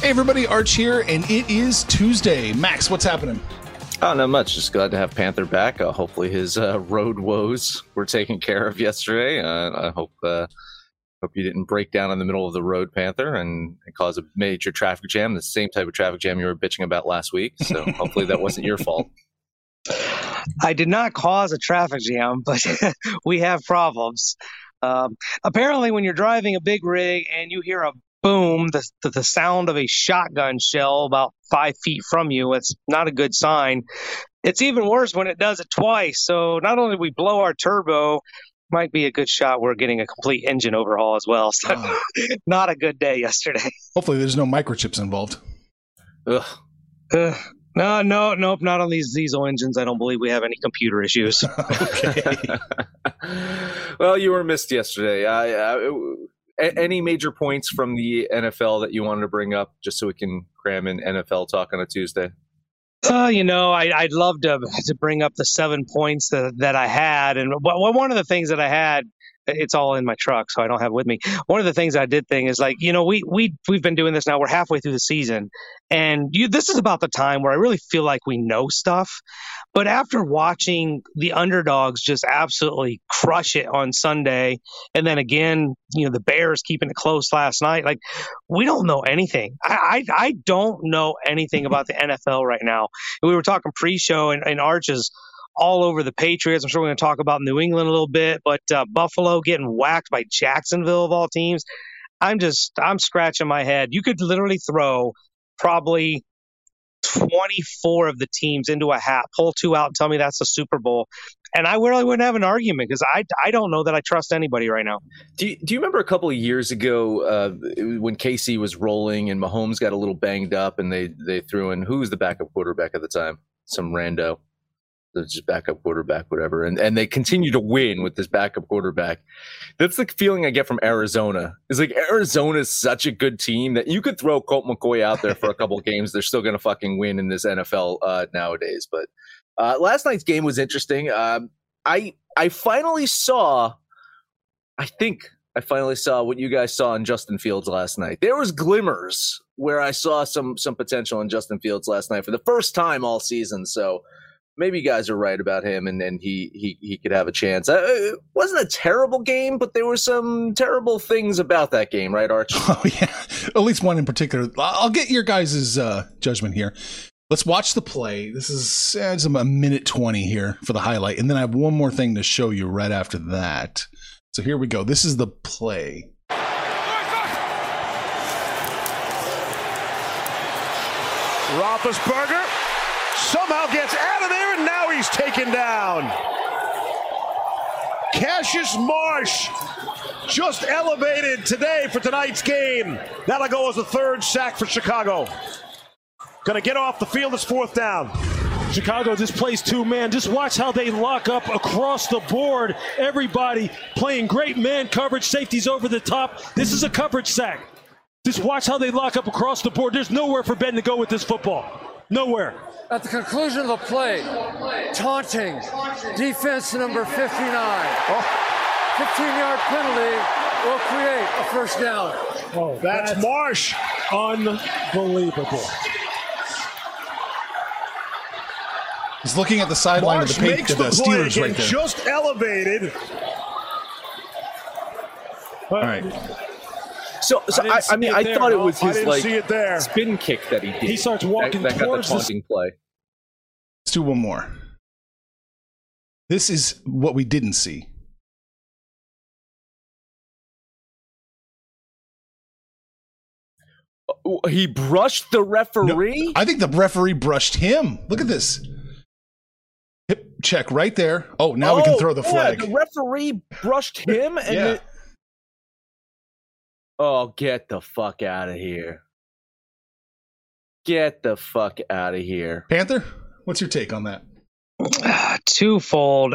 Hey everybody, Arch here, and it is Tuesday. Max, what's happening? Oh, not much. Just glad to have Panther back. Uh, hopefully, his uh, road woes were taken care of yesterday. Uh, I hope uh, hope you didn't break down in the middle of the road, Panther, and, and cause a major traffic jam. The same type of traffic jam you were bitching about last week. So hopefully, that wasn't your fault. I did not cause a traffic jam, but we have problems. Um, apparently, when you're driving a big rig and you hear a boom, the, the, the sound of a shotgun shell about five feet from you. It's not a good sign. It's even worse when it does it twice. So not only we blow our turbo, might be a good shot. We're getting a complete engine overhaul as well. So oh. not a good day yesterday. Hopefully, there's no microchips involved. Ugh. Uh, no, no, nope, not on these diesel engines. I don't believe we have any computer issues. okay. well, you were missed yesterday. I, I, a- any major points from the NFL that you wanted to bring up, just so we can cram in NFL talk on a Tuesday? Uh, you know, I, would love to to bring up the seven points that, that I had, and one of the things that I had it's all in my truck, so I don't have it with me. One of the things I did think is like, you know, we we we've been doing this now. We're halfway through the season, and you, this is about the time where I really feel like we know stuff. But after watching the underdogs just absolutely crush it on Sunday, and then again, you know, the Bears keeping it close last night, like we don't know anything. I I, I don't know anything about the NFL right now. And we were talking pre-show, and, and Arches all over the Patriots. I'm sure we're going to talk about New England a little bit, but uh, Buffalo getting whacked by Jacksonville of all teams. I'm just I'm scratching my head. You could literally throw probably 24 of the teams into a hat, pull two out, and tell me that's the Super Bowl. And I really wouldn't have an argument because I, I don't know that I trust anybody right now. Do you, do you remember a couple of years ago uh, when KC was rolling and Mahomes got a little banged up and they, they threw in who was the backup quarterback at the time? Some rando just backup quarterback, whatever. And and they continue to win with this backup quarterback. That's the feeling I get from Arizona. Is like Arizona is such a good team that you could throw Colt McCoy out there for a couple games. They're still gonna fucking win in this NFL uh, nowadays. But uh, last night's game was interesting. Um, I I finally saw, I think I finally saw what you guys saw in Justin Fields last night. There was glimmers where I saw some some potential in Justin Fields last night for the first time all season. So maybe you guys are right about him, and then he he he could have a chance. Uh, it wasn't a terrible game, but there were some terrible things about that game, right, Arch? Oh yeah, at least one in particular. I'll get your guys' uh, judgment here. Let's watch the play. This is eh, a minute twenty here for the highlight, and then I have one more thing to show you right after that. So here we go. This is the play. Roethlisberger somehow gets out of there, and now he's taken down. Cassius Marsh just elevated today for tonight's game. That'll go as a third sack for Chicago. To get off the field. It's fourth down. Chicago just plays two man. Just watch how they lock up across the board. Everybody playing great man coverage, safeties over the top. This is a coverage sack. Just watch how they lock up across the board. There's nowhere for Ben to go with this football. Nowhere. At the conclusion of the play, taunting, defense number 59. 15 yard penalty will create a first down. Oh, that's, that's Marsh. Unbelievable. He's looking at the sideline of the, paint, the, the Steelers right there. Just elevated. All right. So, so I, I, I mean, I there, thought it was his like it there. spin kick that he did. He starts walking that, that towards got the taunting play. Let's do one more. This is what we didn't see. Uh, he brushed the referee. No, I think the referee brushed him. Look at this. Hip check right there. Oh, now oh, we can oh, throw the flag. Yeah, the referee brushed him, and yeah. it, Oh, get the fuck out of here. Get the fuck out of here. Panther, what's your take on that? Ah, twofold.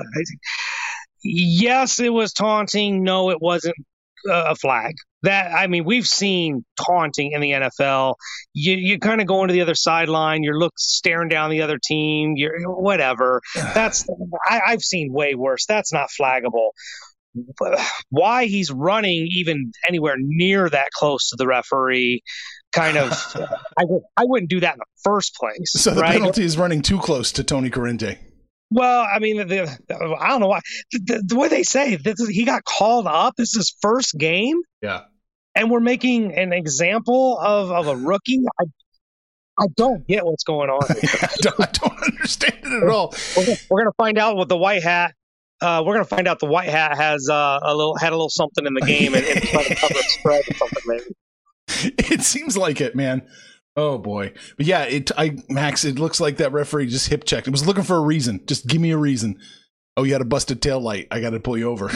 Yes, it was taunting. No, it wasn't uh, a flag. That I mean, we've seen taunting in the NFL. You you kind of go into the other sideline. You're look staring down the other team. You're whatever. That's I, I've seen way worse. That's not flaggable. Why he's running even anywhere near that close to the referee? Kind of, I, I wouldn't do that in the first place. So the right? penalty is running too close to Tony Corrente. Well, I mean, the, I don't know why. The, the way they say this is, he got called up. This is his first game. Yeah. And we're making an example of, of a rookie. I, I don't get what's going on. I, don't, I don't understand it at all. We're, we're going to find out with the white hat. Uh, we're going to find out the white hat has uh, a little had a little something in the game and, and try to cover a spread or something. Maybe it seems like it, man. Oh boy, but yeah, it. I Max, it looks like that referee just hip checked. It was looking for a reason. Just give me a reason. Oh, you had a busted tail light. I got to pull you over.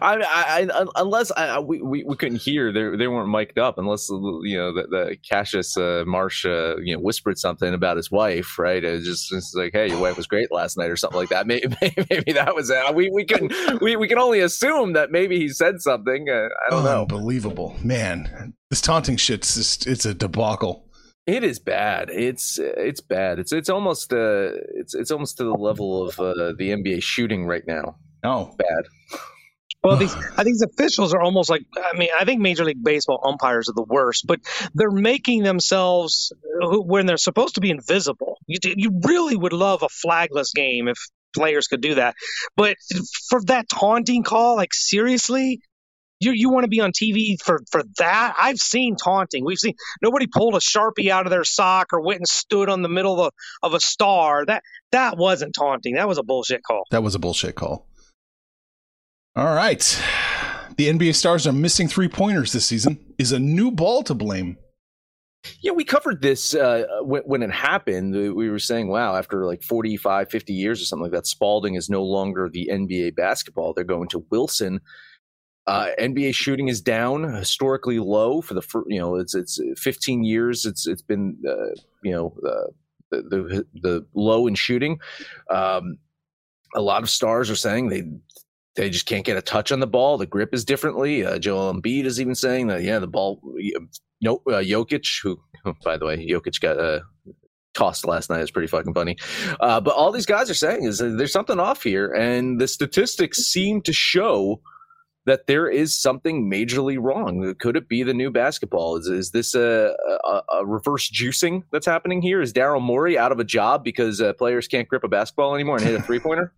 I, I, unless I, we, we, we couldn't hear, they, they weren't mic'd up. Unless you know the, the Cassius uh, Marsh, uh, you know, whispered something about his wife, right? It just, like, hey, your wife was great last night, or something like that. Maybe, maybe that was it. We we can we, we can only assume that maybe he said something. Uh, I don't know. Unbelievable, man. This taunting shit's just it's a debacle. It is bad. It's it's bad. It's it's almost uh it's it's almost to the level of uh, the NBA shooting right now. Oh, bad. Well, these I think these officials are almost like I mean I think Major League Baseball umpires are the worst, but they're making themselves when they're supposed to be invisible. You you really would love a flagless game if players could do that, but for that taunting call, like seriously, you you want to be on TV for for that? I've seen taunting. We've seen nobody pulled a sharpie out of their sock or went and stood on the middle of a, of a star. That that wasn't taunting. That was a bullshit call. That was a bullshit call. All right. The NBA stars are missing three pointers this season. Is a new ball to blame? Yeah, we covered this uh, when, when, it happened. We were saying, wow, after like 45, 50 years or something like that, Spalding is no longer the NBA basketball. They're going to Wilson. Uh, NBA shooting is down historically low for the you know it's it's 15 years it's it's been uh, you know uh, the, the, the low in shooting. Um, a lot of stars are saying they they just can't get a touch on the ball. The grip is differently. Uh, Joel Embiid is even saying that yeah the ball. No, uh, Jokic, who by the way Jokic got uh, tossed last night is pretty fucking funny. Uh, but all these guys are saying is there's something off here, and the statistics seem to show that there is something majorly wrong. Could it be the new basketball? Is, is this a, a, a reverse juicing that's happening here? Is Daryl Morey out of a job because uh, players can't grip a basketball anymore and hit a three pointer?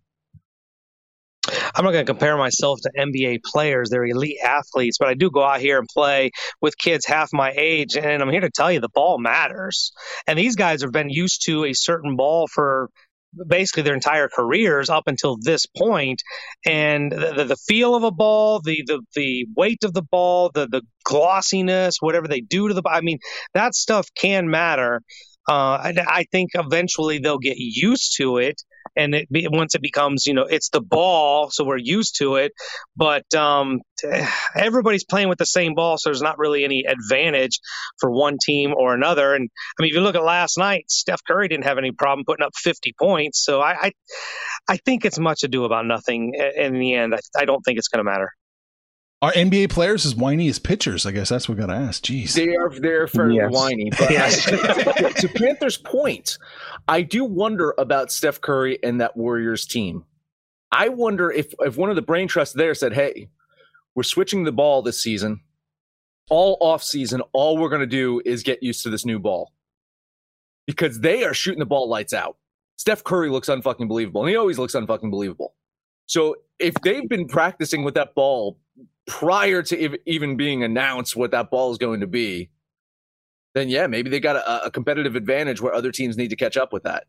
I'm not going to compare myself to NBA players. They're elite athletes, but I do go out here and play with kids half my age. And I'm here to tell you the ball matters. And these guys have been used to a certain ball for basically their entire careers up until this point and the, the, feel of a ball the, the the weight of the ball the the glossiness whatever they do to the i mean that stuff can matter uh, I, I, think eventually they'll get used to it, and it be, once it becomes, you know, it's the ball, so we're used to it. But um, everybody's playing with the same ball, so there's not really any advantage for one team or another. And I mean, if you look at last night, Steph Curry didn't have any problem putting up 50 points. So I, I, I think it's much ado about nothing in the end. I, I don't think it's going to matter. Are NBA players as whiny as pitchers? I guess that's what we got to ask. Jeez, they are. They're fairly yes. whiny. But yes. to Panther's point, I do wonder about Steph Curry and that Warriors team. I wonder if if one of the brain trusts there said, "Hey, we're switching the ball this season. All off season, all we're going to do is get used to this new ball because they are shooting the ball lights out. Steph Curry looks unfucking believable, and he always looks unfucking believable. So if they've been practicing with that ball prior to even being announced what that ball is going to be, then yeah, maybe they got a, a competitive advantage where other teams need to catch up with that.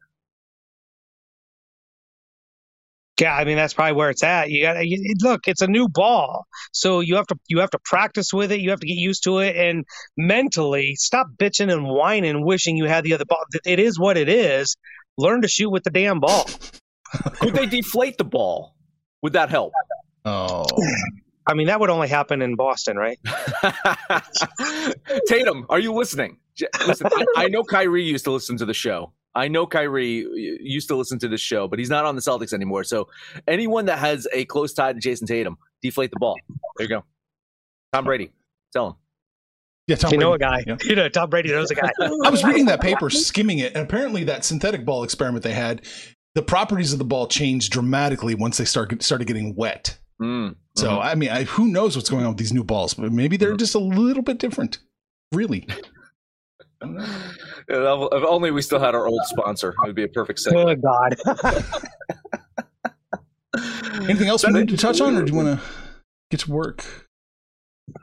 Yeah, I mean that's probably where it's at. You got to look. It's a new ball, so you have to you have to practice with it. You have to get used to it, and mentally stop bitching and whining, wishing you had the other ball. It is what it is. Learn to shoot with the damn ball. Could they deflate the ball? Would that help? Oh, I mean, that would only happen in Boston, right? Tatum, are you listening? Listen, I, I know Kyrie used to listen to the show. I know Kyrie y- used to listen to this show, but he's not on the Celtics anymore. So anyone that has a close tie to Jayson Tatum, deflate the ball. There you go. Tom Brady, tell him. Yeah, Tom you know a Brady. guy. Yeah. You know, Tom Brady knows a guy. I was reading that paper, skimming it, and apparently that synthetic ball experiment they had, the properties of the ball changed dramatically once they start started getting wet. Mm, So mhm. I mean, I, who knows what's going on with these new balls? But maybe they're just a little bit different. Really? If if only we still had our old sponsor, it would be a perfect segue. oh God. Anything else we need to touch on, or do you want to get to work?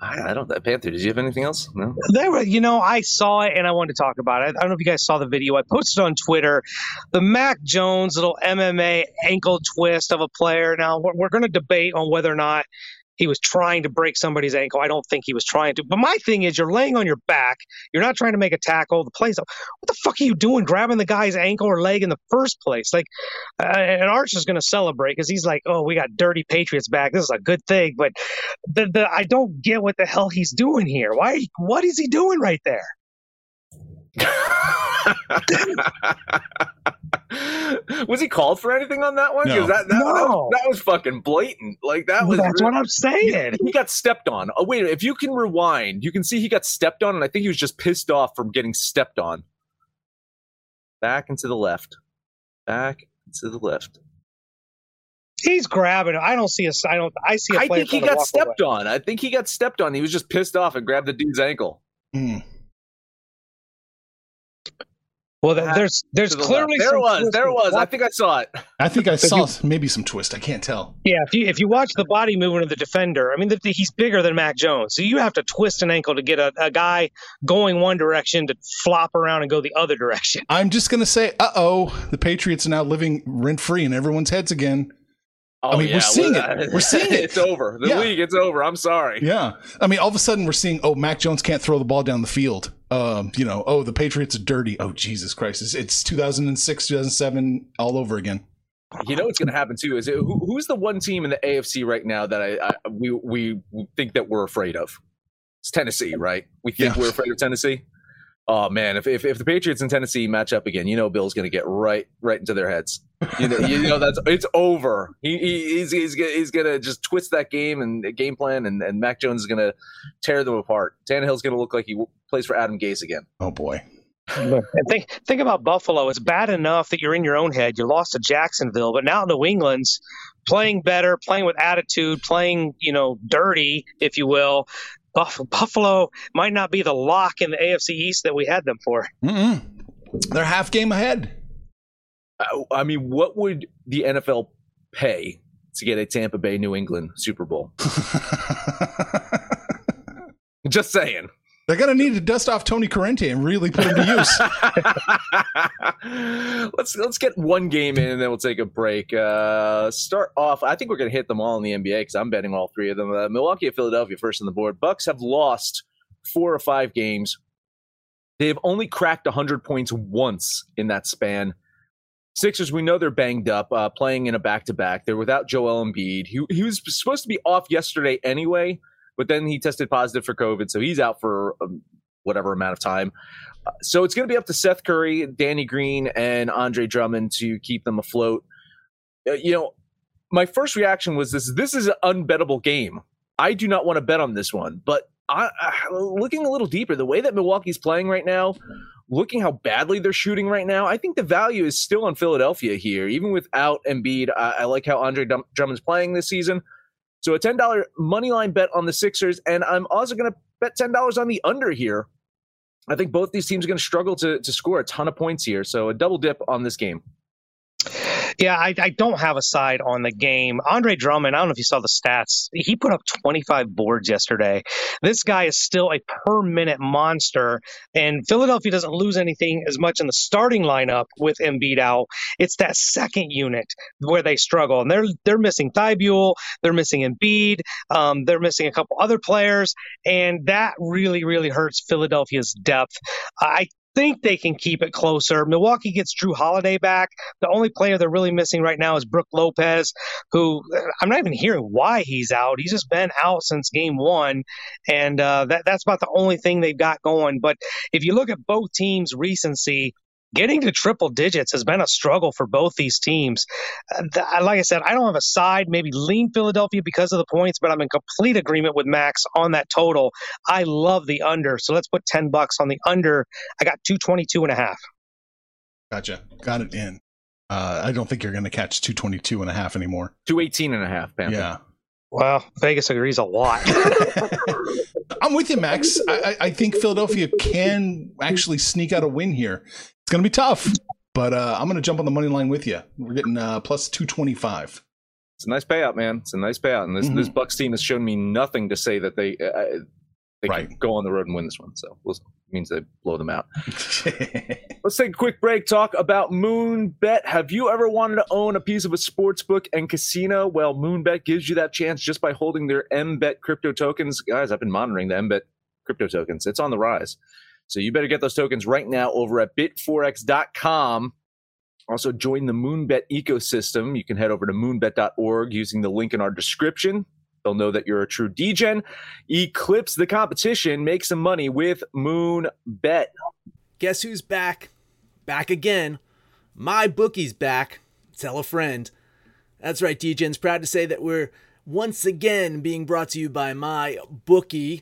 I, don't. Panther, did you have anything else? No. There were, you know, I saw it and I wanted to talk about it. I don't know if you guys saw the video. I posted on Twitter the Mac Jones little MMA ankle twist of a player. Now we're, we're going to debate on whether or not he was trying to break somebody's ankle. I don't think he was trying to. But my thing is, you're laying on your back. You're not trying to make a tackle. The plays. up. What the fuck are you doing, grabbing the guy's ankle or leg in the first place? Like, uh, and Arch is going to celebrate because he's like, "Oh, we got dirty Patriots back. This is a good thing." But the, the I don't get what the hell he's doing here. Why? What is he doing right there? was he called for anything on that one? No. that, that, No. that, was fucking blatant. Like that was. That's really- what I'm saying. he got stepped on. Oh wait, if you can rewind, you can see he got stepped on, and I think he was just pissed off from getting stepped on. Back and to the left, back and to the left. He's grabbing. it. I don't see a. I don't. I see a I think he got stepped away. on. I think he got stepped on. He was just pissed off and grabbed the dude's ankle. Hmm. Well, there's there's the clearly there some was there was. I think I saw it. I think I saw you- maybe some twist. I can't tell. Yeah, if you if you watch the body movement of the defender, I mean, the, the- he's bigger than Mac Jones, so you have to twist an ankle to get a, a guy going one direction to flop around and go the other direction. I'm just gonna say, uh oh, the Patriots are now living rent free in everyone's heads again. Oh, I mean, we're seeing it. We're seeing it. it's over. The Yeah. league, it's over. I'm sorry. Yeah, I mean, all of a sudden we're seeing, oh, Mac Jones can't throw the ball down the field. Um, you know, oh, the Patriots are dirty. Oh, Jesus Christ, it's, it's 2006, 2007, all over again. You know what's going to happen too is it, who, who's the one team in the AFC right now that I, I we we think that we're afraid of? It's Tennessee, right? We think Yeah. we're afraid of Tennessee. Oh man, if, if if the Patriots and Tennessee match up again, you know Bill's going to get right right into their heads. You know, you know that's it's over. He, he he's he's gonna- he's going to just twist that game and uh, game plan, and and Mac Jones is going to tear them apart. Tannehill's going to look like he plays for Adam Gase again. Oh boy. And think think about Buffalo. It's bad enough that you're in your own head. You lost to Jacksonville, but now New England's playing better, playing with attitude, playing you know dirty, if you will. Buff- Buffalo might not be the lock in the AFC East that we had them for. Mm-mm. They're half game ahead. I, I mean, what would the NFL pay to get a Tampa Bay New England Super Bowl? Just saying. They're gonna need to dust off Tony Corrente and really put him to use. let's let's get one game in and then we'll take a break. Uh, start off. I think we're to hit them all in the NBA because I'm betting all three of them. Uh, Milwaukee and Philadelphia first on the board. Bucks have lost four or five games. They have only cracked 100 points once in that span. Sixers, we know they're banged up, uh, playing in a back to back. They're without Joel Embiid. He, he was supposed to be off yesterday anyway, but then he tested positive for COVID, so he's out for um, whatever amount of time. Uh, so it's going to be up to Seth Curry, Danny Green, and Andre Drummond to keep them afloat. Uh, you know, my first reaction was this: this is an unbettable game. I do not want to bet on this one, but I, looking a little deeper, the way that Milwaukee's playing right now, looking how badly they're shooting right now, I think the value is still on Philadelphia here, even without Embiid. I, I like how Andre Drummond's playing this season. So a ten dollar money line bet on the Sixers, and I'm also going to bet ten dollars on the under here. I think both these teams are going to struggle to to score a ton of points here. So a double dip on this game. Yeah, I, I don't have a side on the game. Andre Drummond, I don't know if you saw the stats. He put up 25 boards yesterday. This guy is still a per minute monster, and Philadelphia doesn't lose anything as much in the starting lineup with Embiid out. It's that second unit where they struggle, and they're they're missing Thybulle, they're missing Embiid, um, they're missing a couple other players, and that really really hurts Philadelphia's depth. I think they can keep it closer. Milwaukee gets Jrue Holiday back. The only player they're really missing right now is Brook Lopez, who I'm not even hearing why he's out. He's just been out since game one, and uh, that, that's about the only thing they've got going. But if you look at both teams' recency, getting to triple digits has been a struggle for both these teams. Uh, like I said, I don't have a side, maybe lean Philadelphia because of the points, but I'm in complete agreement with Max on that total. I love the under. So let's put 10 bucks on the under. I got 222 and a half. Gotcha. Got it in. Uh, I don't think you're going to catch 222 and a half anymore. 218 and a half, Panther. Yeah. Well, Vegas agrees a lot. I'm with you, Max. I, I, think Philadelphia can actually sneak out a win here. It's going to be tough, but uh, I'm going to jump on the money line with you. We're getting uh, plus 225. It's a nice payout, man. It's a nice payout, and this mm-hmm. this Bucks team has shown me nothing to say that they uh, they right. can go on the road and win this one. So we'll, means they blow them out. Let's take a quick break. Talk about Moonbet. Have you ever wanted to own a piece of a sports book and casino? Well, Moonbet gives you that chance just by holding their MBET crypto tokens. Guys, I've been monitoring the MBET crypto tokens. It's on the rise. So you better get those tokens right now over at bitforex.com. Also, join the Moonbet ecosystem. You can head over to moonbet.org using the link in our description. They'll know that you're a true Degen. Eclipse the competition. Make some money with Moonbet. Guess who's back? Back again. My bookie's back. Tell a friend. That's right, Degen's proud to say that we're once again being brought to you by my bookie.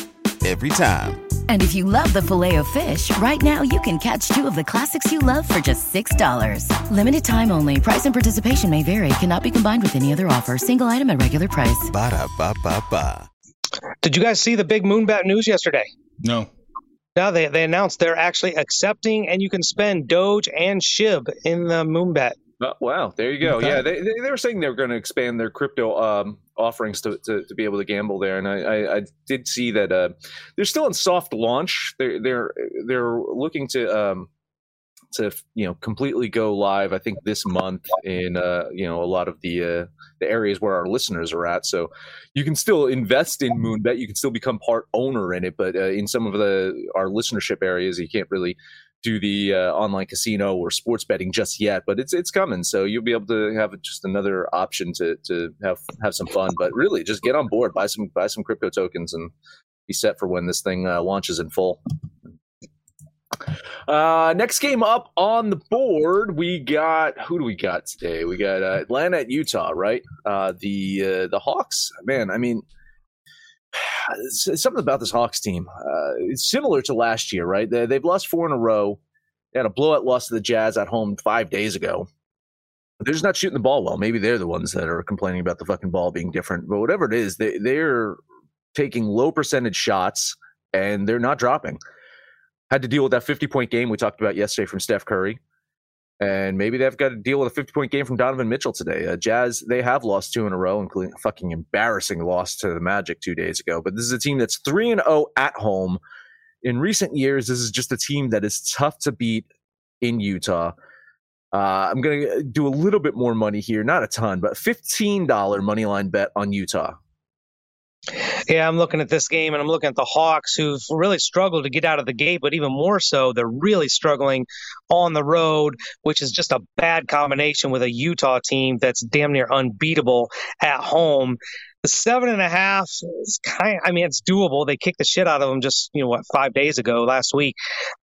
every time. And if you love the filet of fish, right now you can catch two of the classics you love for just $6. Limited time only. Price and participation may vary. Cannot be combined with any other offer. Single item at regular price. Ba da ba ba ba. Did you guys see the big Moonbet news yesterday? No. No, they, they announced they're actually accepting and you can spend Doge and SHIB in the Moonbet. Oh, wow, there you go. Okay. Yeah, they, they, they, were saying they were going to expand their crypto um, offerings to, to, to, be able to gamble there, and I, I, I did see that uh, they're still in soft launch. They're they're they're looking to um, to you know completely go live. I think this month in uh, you know a lot of the uh, the areas where our listeners are at. So you can still invest in Moonbet. You can still become part owner in it, but uh, in some of the our listenership areas, you can't really do the uh, online casino or sports betting just yet, but it's it's coming. So you'll be able to have just another option to to have have some fun. But really, just get on board, buy some buy some crypto tokens, and be set for when this thing uh, launches in full. Uh, next game up on the board, we got who do we got today? We got uh, Atlanta at Utah, right? Uh, the uh, the Hawks. Man, I mean, something about this Hawks team. Uh, it's similar to last year, right? They, they've lost four in a row. They had a blowout loss to the Jazz at home five days ago. They're just not shooting the ball well. Maybe they're the ones that are complaining about the fucking ball being different. But whatever it is, they they're taking low percentage shots and they're not dropping. Had to deal with that 50 point game we talked about yesterday from Steph Curry and maybe they've got to deal with a 50 point game from Donovan Mitchell today. Uh, Jazz, they have lost two in a row, including a fucking embarrassing loss to the Magic two days ago. But this is a team that's 3 and 0 at home. In recent years, this is just a team that is tough to beat in Utah. Uh, I'm going to do a little bit more money here, not a ton, but $15 money line bet on Utah. Yeah, I'm looking at this game and I'm looking at the Hawks who've really struggled to get out of the gate, but even more so, they're really struggling on the road, which is just a bad combination with a Utah team that's damn near unbeatable at home. The seven and a half is kind. I mean, it's doable. They kicked the shit out of them just you know what five days ago, last week.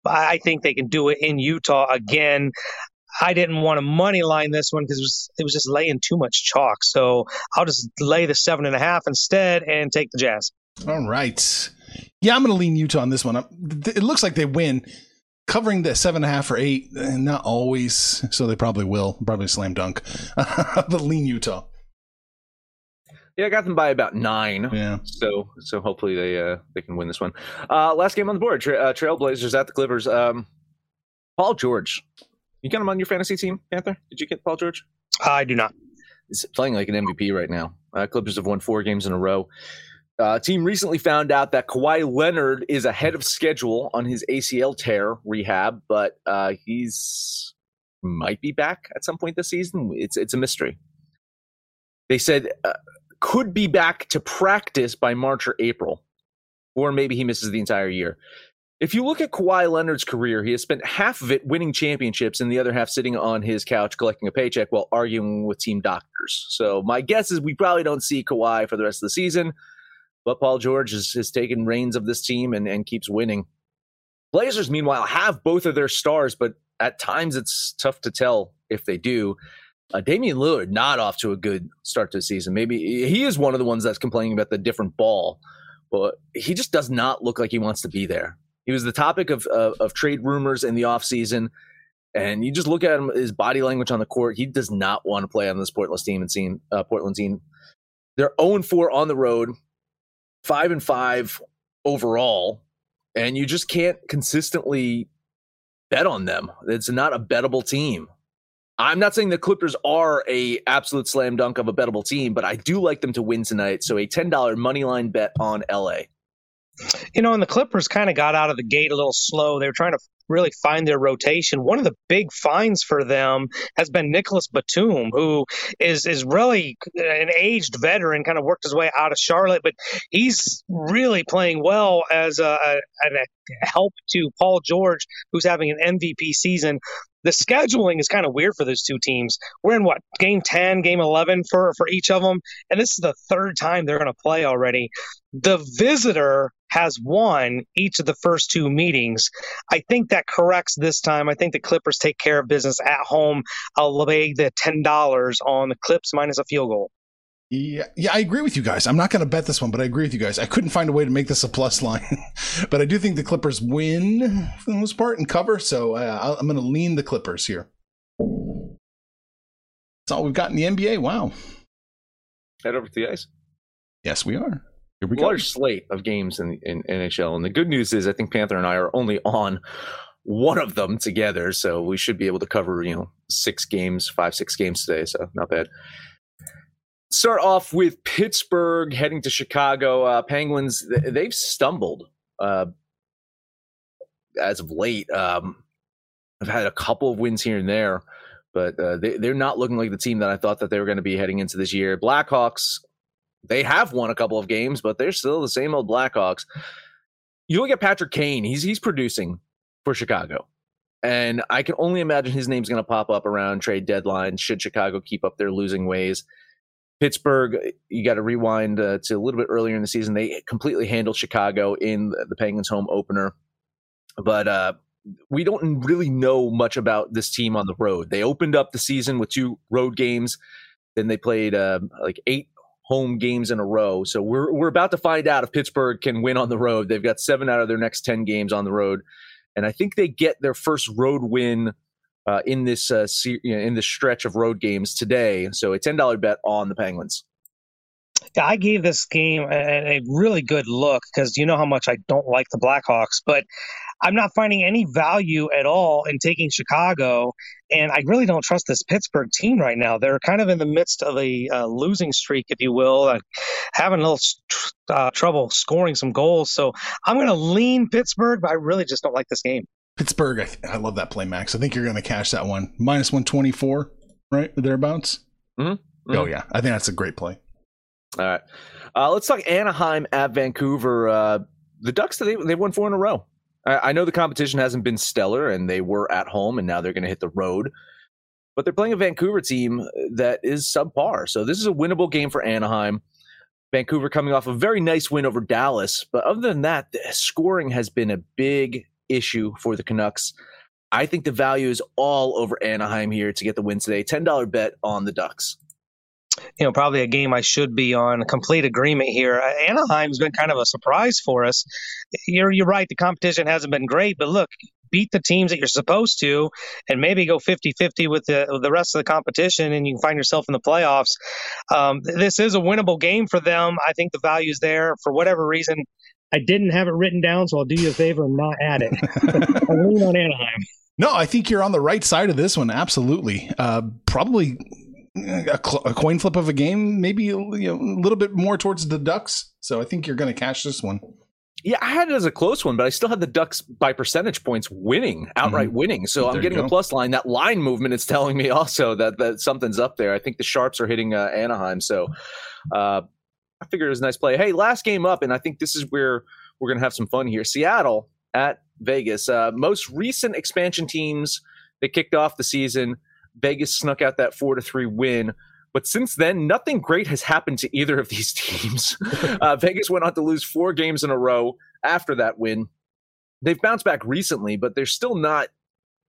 I think they can do it in Utah again. I didn't want to money line this one because it was, it was just laying too much chalk. So I'll just lay the seven and a half instead and take the Jazz. All right. Yeah, I'm going to lean Utah on this one. It looks like they win. Covering the seven and a half or eight, eh, not always. So they probably will. Probably slam dunk. but lean Utah. Yeah, I got them by about nine. Yeah. So so hopefully they uh they can win this one. Uh last game on the board, Tra- uh, Trailblazers at the Clippers. Um Paul George. You got him on your fantasy team, Panther? Did you get Paul George? I do not. He's playing like an MVP right now. Uh, Clippers have won four games in a row. Uh, team recently found out that Kawhi Leonard is ahead of schedule on his ACL tear rehab, but uh, he's might be back at some point this season. It's it's a mystery. They said uh, could be back to practice by March or April, or maybe he misses the entire year. If you look at Kawhi Leonard's career, he has spent half of it winning championships and the other half sitting on his couch collecting a paycheck while arguing with team doctors. So my guess is we probably don't see Kawhi for the rest of the season, but Paul George has, has taken reins of this team and, and keeps winning. Blazers, meanwhile, have both of their stars, but at times it's tough to tell if they do. Uh, Damian Lillard not off to a good start to the season. Maybe he is one of the ones that's complaining about the different ball, but he just does not look like he wants to be there. He was the topic of, of, of trade rumors in the offseason. And you just look at him, his body language on the court. He does not want to play on this Portland team and team, uh, Portland team. They're 0 4 on the road, 5 and 5 overall. And you just can't consistently bet on them. It's not a bettable team. I'm not saying the Clippers are a absolute slam dunk of a bettable team, but I do like them to win tonight. So a $10 money line bet on LA. You know, and the Clippers kind of got out of the gate a little slow. They were trying to really find their rotation. One of the big finds for them has been Nicolas Batum, who is is really an aged veteran, kind of worked his way out of Charlotte, but he's really playing well as a, a, a help to Paul George, who's having an MVP season the scheduling is kind of weird for those two teams. We're in what game 10, game 11 for for each of them, and this is the third time they're going to play already. The visitor has won each of the first two meetings. I think that corrects this time. I think the Clippers take care of business at home. I'll lay the ten dollars on the Clips minus a field goal. Yeah, yeah, I agree with you guys. I'm not going to bet this one, but I agree with you guys. I couldn't find a way to make this a plus line, but I do think the Clippers win for the most part and cover. So uh, I'm going to lean the Clippers here. That's all we've got in the NBA. Wow. Head over to the ice. Yes, we are. Large go. slate of games in, in NHL, and the good news is I think Panther and I are only on one of them together, so we should be able to cover you know six games, five six games today. So not bad start off with Pittsburgh heading to Chicago. Uh, Penguins, they've stumbled uh, as of late. Um, I've had a couple of wins here and there, but uh, they, they're not looking like the team that I thought that they were going to be heading into this year. Blackhawks, they have won a couple of games, but they're still the same old Blackhawks. You look at Patrick Kane; he's he's producing for Chicago. And I can only imagine his name's going to pop up around trade deadline should Chicago keep up their losing ways. Pittsburgh, you got to rewind uh, to a little bit earlier in the season. They completely handled Chicago in the Penguins' home opener, but uh, we don't really know much about this team on the road. They opened up the season with two road games, then they played uh, like eight home games in a row. So we're we're about to find out if Pittsburgh can win on the road. They've got seven out of their next ten games on the road, and I think they get their first road win uh, in this uh, in this stretch of road games today. So a ten dollar bet on the Penguins. Yeah, I gave this game a, a really good look because you know how much I don't like the Blackhawks, but I'm not finding any value at all in taking Chicago, and I really don't trust this Pittsburgh team right now. They're kind of in the midst of a uh, losing streak, if you will, uh, having a little uh, trouble scoring some goals. So I'm going to lean Pittsburgh, but I really just don't like this game. Pittsburgh, I, th- I love that play, Max. I think you're going to cash that one. Minus 124, right? Thereabouts? Mm-hmm. Oh, yeah. I think that's a great play. All right. Uh, let's talk Anaheim at Vancouver. Uh, the Ducks, they, they've won four in a row. I, I know the competition hasn't been stellar and they were at home and now they're going to hit the road. But they're playing a Vancouver team that is subpar. So this is a winnable game for Anaheim. Vancouver coming off a very nice win over Dallas. But other than that, the scoring has been a big issue for the Canucks. I think the value is all over Anaheim here to get the win today. $10 bet on the Ducks. You know, probably a game I should be on. Complete agreement here. Uh, Anaheim's been kind of a surprise for us. You're you're right. The competition hasn't been great, but look, beat the teams that you're supposed to and maybe go 50-50 with the with the rest of the competition and you can find yourself in the playoffs um, this is a winnable game for them i think the value's there for whatever reason i didn't have it written down so i'll do you a favor and not add it i lean on anaheim No, I think you're on the right side of this one. Absolutely. Uh, probably a, cl- a coin flip of a game, maybe you know, a little bit more towards the Ducks. So I think you're going to cash this one. Yeah, I had it as a close one, but I still had the Ducks by percentage points winning, outright Mm-hmm. winning. So There I'm getting a plus line. That line movement is telling me also that that something's up there. I think the sharps are hitting uh, Anaheim, so uh, I figured it was a nice play. Hey, last game up, and I think this is where we're gonna have some fun here. Seattle at Vegas. Uh, most recent expansion teams that kicked off the season, Vegas snuck out that four to three win. But since then, nothing great has happened to either of these teams. uh, Vegas went on to lose four games in a row after that win. They've bounced back recently, but they're still not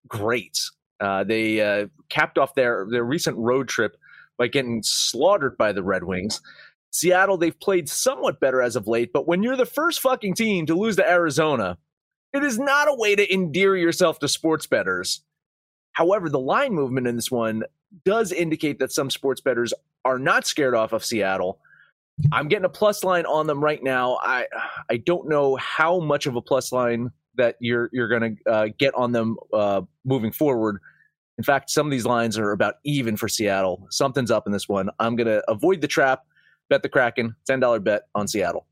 great. Uh, they uh, capped off their their recent road trip by getting slaughtered by the Red Wings. Seattle, they've played somewhat better as of late, but when you're the first fucking team to lose to Arizona, it is not a way to endear yourself to sports betters. However, the line movement in this one does indicate that some sports betters are not scared off of Seattle. I'm getting a plus line on them right now. I I don't know how much of a plus line that you're you're going to uh, get on them uh, moving forward. In fact, some of these lines are about even for Seattle. Something's up in this one. I'm going to avoid the trap, bet the Kraken, ten dollar bet on Seattle.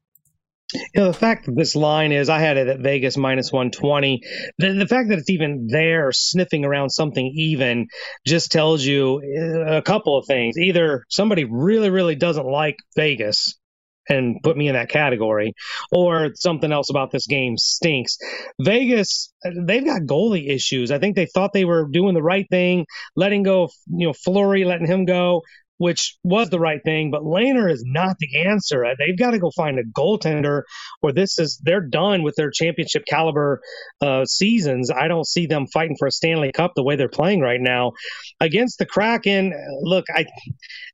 You know, the fact that this line is, I had it at Vegas minus 120. The, the fact that it's even there sniffing around something even just tells you uh, a couple of things. Either somebody really, really doesn't like Vegas and put me in that category, or something else about this game stinks. Vegas, they've got goalie issues. I think they thought they were doing the right thing, letting go, of, you know, Fleury, letting him go which was the right thing, but Lehner is not the answer. They've got to go find a goaltender, or this is they're done with their championship caliber uh, seasons. I don't see them fighting for a Stanley Cup the way they're playing right now against the Kraken. Look, I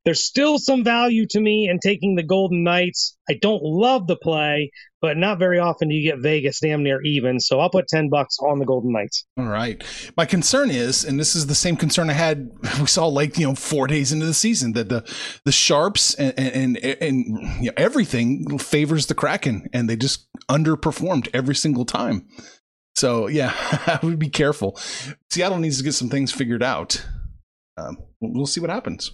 there's still some value to me in taking the Golden Knights. I don't love the play, but not very often do you get Vegas damn near even. So I'll put ten bucks on the Golden Knights. All right. My concern is, and this is the same concern I had we saw like you know four days into the season that the the sharps and and and, and you know, everything favors the Kraken, and they just underperformed every single time. So yeah, I would be careful. Seattle needs to get some things figured out. Um, we'll we'll see what happens.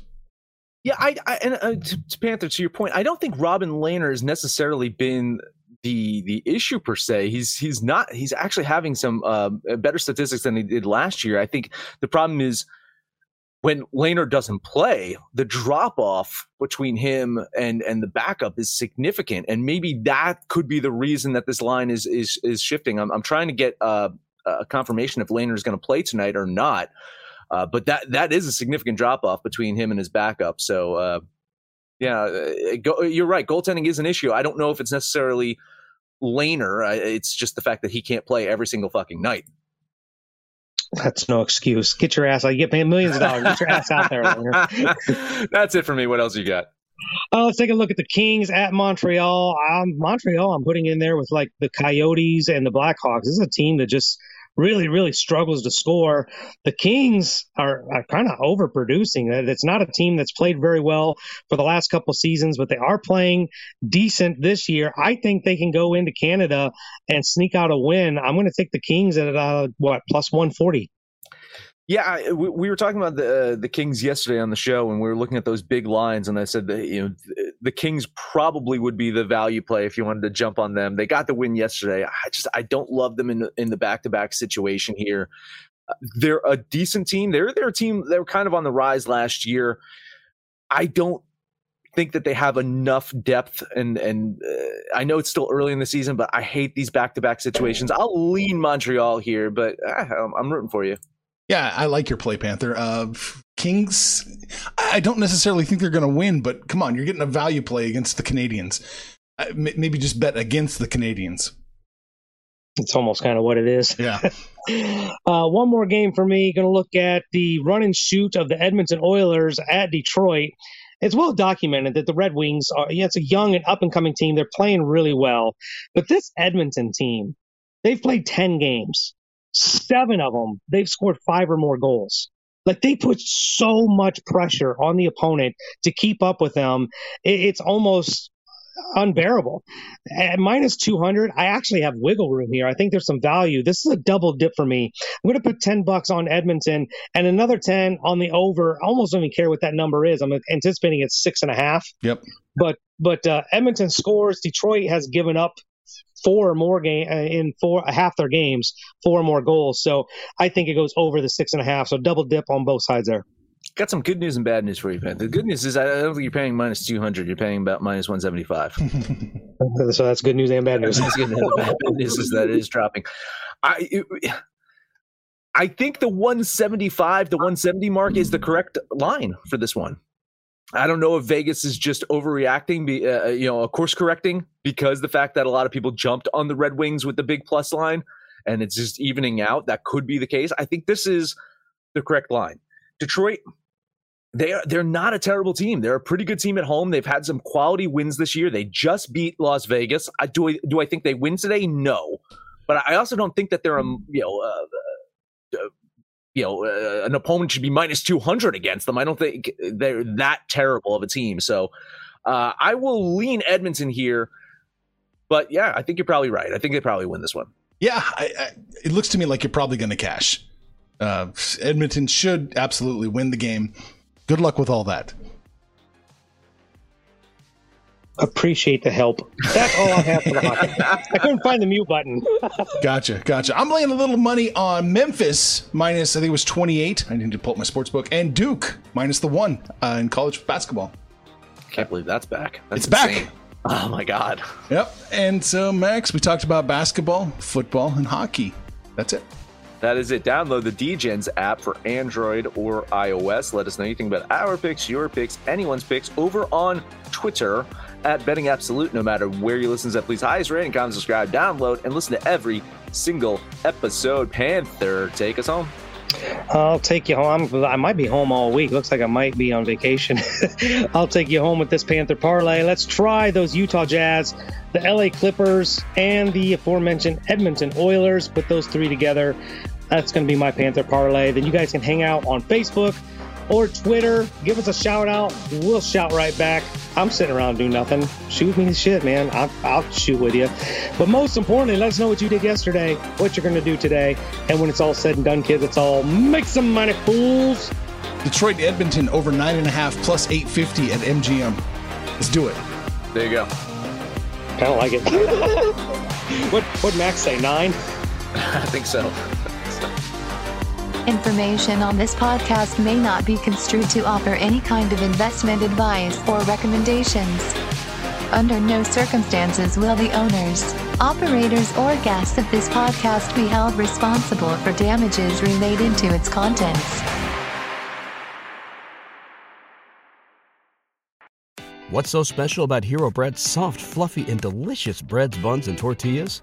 Yeah, I, I and uh, to, to Panther, to your point, I don't think Robin Lehner has necessarily been the the issue per se. He's he's not. He's actually having some uh, better statistics than he did last year. I think the problem is when Lehner doesn't play, the drop off between him and and the backup is significant, and maybe that could be the reason that this line is is is shifting. I'm I'm trying to get uh, a confirmation if Lehner is going to play tonight or not. Uh, but that that is a significant drop off between him and his backup. So uh, yeah, uh, go, you're right. Goaltending is an issue. I don't know if it's necessarily Lehner. It's just the fact that he can't play every single fucking night. That's no excuse. Get your ass out. You get paid millions of dollars. Get your ass out there. That's it for me. What else you got? Uh, let's take a look at the Kings at Montreal. Um, Montreal, I'm putting in there with like the Coyotes and the Blackhawks. This is a team that just really, really struggles to score. The Kings are, are kind of overproducing. It's not a team that's played very well for the last couple seasons, but they are playing decent this year. I think they can go into Canada and sneak out a win. I'm going to take the Kings at uh, what plus 140. Yeah, I, we, we were talking about the uh, the Kings yesterday on the show, and we were looking at those big lines, and I said that you know th- the Kings probably would be the value play if you wanted to jump on them. They got the win yesterday. I just I don't love them in the, in the back to back situation here. Uh, they're a decent team. They're a team. They were kind of on the rise last year. I don't think that they have enough depth and and uh, I know it's still early in the season, but I hate these back to back situations. I'll lean Montreal here, but uh, I'm rooting for you. Yeah, I like your play, Panther. Uh, Kings, I don't necessarily think they're going to win, but come on, you're getting a value play against the Canadiens. Uh, maybe just bet against the Canadiens. It's almost kind of what it is. Yeah. uh, one more game for me. Going to look at the run and shoot of the Edmonton Oilers at Detroit. It's well documented that the Red Wings are, yeah, it's a young and up and coming team. They're playing really well. But this Edmonton team, they've played 10 games seven of them, they've scored five or more goals. Like they put so much pressure on the opponent to keep up with them. it's almost unbearable. At minus 200, I actually have wiggle room here. I think there's some value. This is a double dip for me. I'm going to put 10 bucks on Edmonton and another 10 on the over. I almost don't even care what that number is. I'm anticipating it's six and a half. Yep. But but uh, Edmonton scores. Detroit has given up four or more game uh, in four half their games, four or more goals. So I think it goes over the six and a half. So double dip on both sides there. Got some good news and bad news for you, Ben. The good news is I don't think you're paying minus two hundred. You're paying about minus one seventy five. so that's good news and bad news. That's good news. bad news is that it is dropping. I. It, I think the 175, the 170 mark is the correct line for this one. I don't know if Vegas is just overreacting, uh, uh, you know, course correcting because the fact that a lot of people jumped on the Red Wings with the big plus line and it's just evening out. That could be the case. I think this is the correct line. Detroit, they are they're not a terrible team. They're a pretty good team at home. They've had some quality wins this year. They just beat Las Vegas. I do. I, do I think they win today? No, but I also don't think that they're a you know. Uh, uh you know, uh, an opponent should be minus 200 against them. I don't think they're that terrible of a team. So uh, I will lean Edmonton here. But yeah, I think you're probably right. I think they probably win this one. Yeah, I, I, it looks to me like you're probably going to cash. Uh, Edmonton should absolutely win the game. Good luck with all that appreciate the help. That's all I have for the hockey. I couldn't find the mute button. gotcha, gotcha. I'm laying a little money on Memphis minus I think it was 28. I need to pull up my sports book and Duke minus the one uh, in college basketball. Can't believe that's back. That's it's insane. back. Oh my god. Yep. And so Max, we talked about basketball, football, and hockey. That's it. That is it. Download the Degens app for Android or iOS. Let us know anything about our picks, your picks, anyone's picks over on Twitter at Betting Absolute. No matter where you listen to, please highest rating, comment, subscribe, download, and listen to every single episode. Panther, take us home. I'll take you home. i might be home all week. Looks like I might be on vacation. I'll take you home with this Panther parlay. Let's try those Utah Jazz, the LA Clippers, and the aforementioned Edmonton Oilers. Put those three together. That's going to be my Panther parlay. Then you guys can hang out on Facebook or Twitter. Give us a shout out. We'll shout right back. I'm sitting around doing nothing. Shoot me the shit, man. I'll, I'll shoot with you. But most importantly, let us know what you did yesterday, what you're going to do today. And when it's all said and done, kids, it's all make some money, fools. Detroit Edmonton over nine and a half plus 850 at MGM. Let's do it. There you go. I don't like it. what what Max say? Nine? I think so. Information on this podcast may not be construed to offer any kind of investment advice or recommendations. Under no circumstances will the owners, operators, or guests of this podcast be held responsible for damages related to its contents. What's so special about Hero Bread's soft, fluffy, and delicious breads, buns, and tortillas?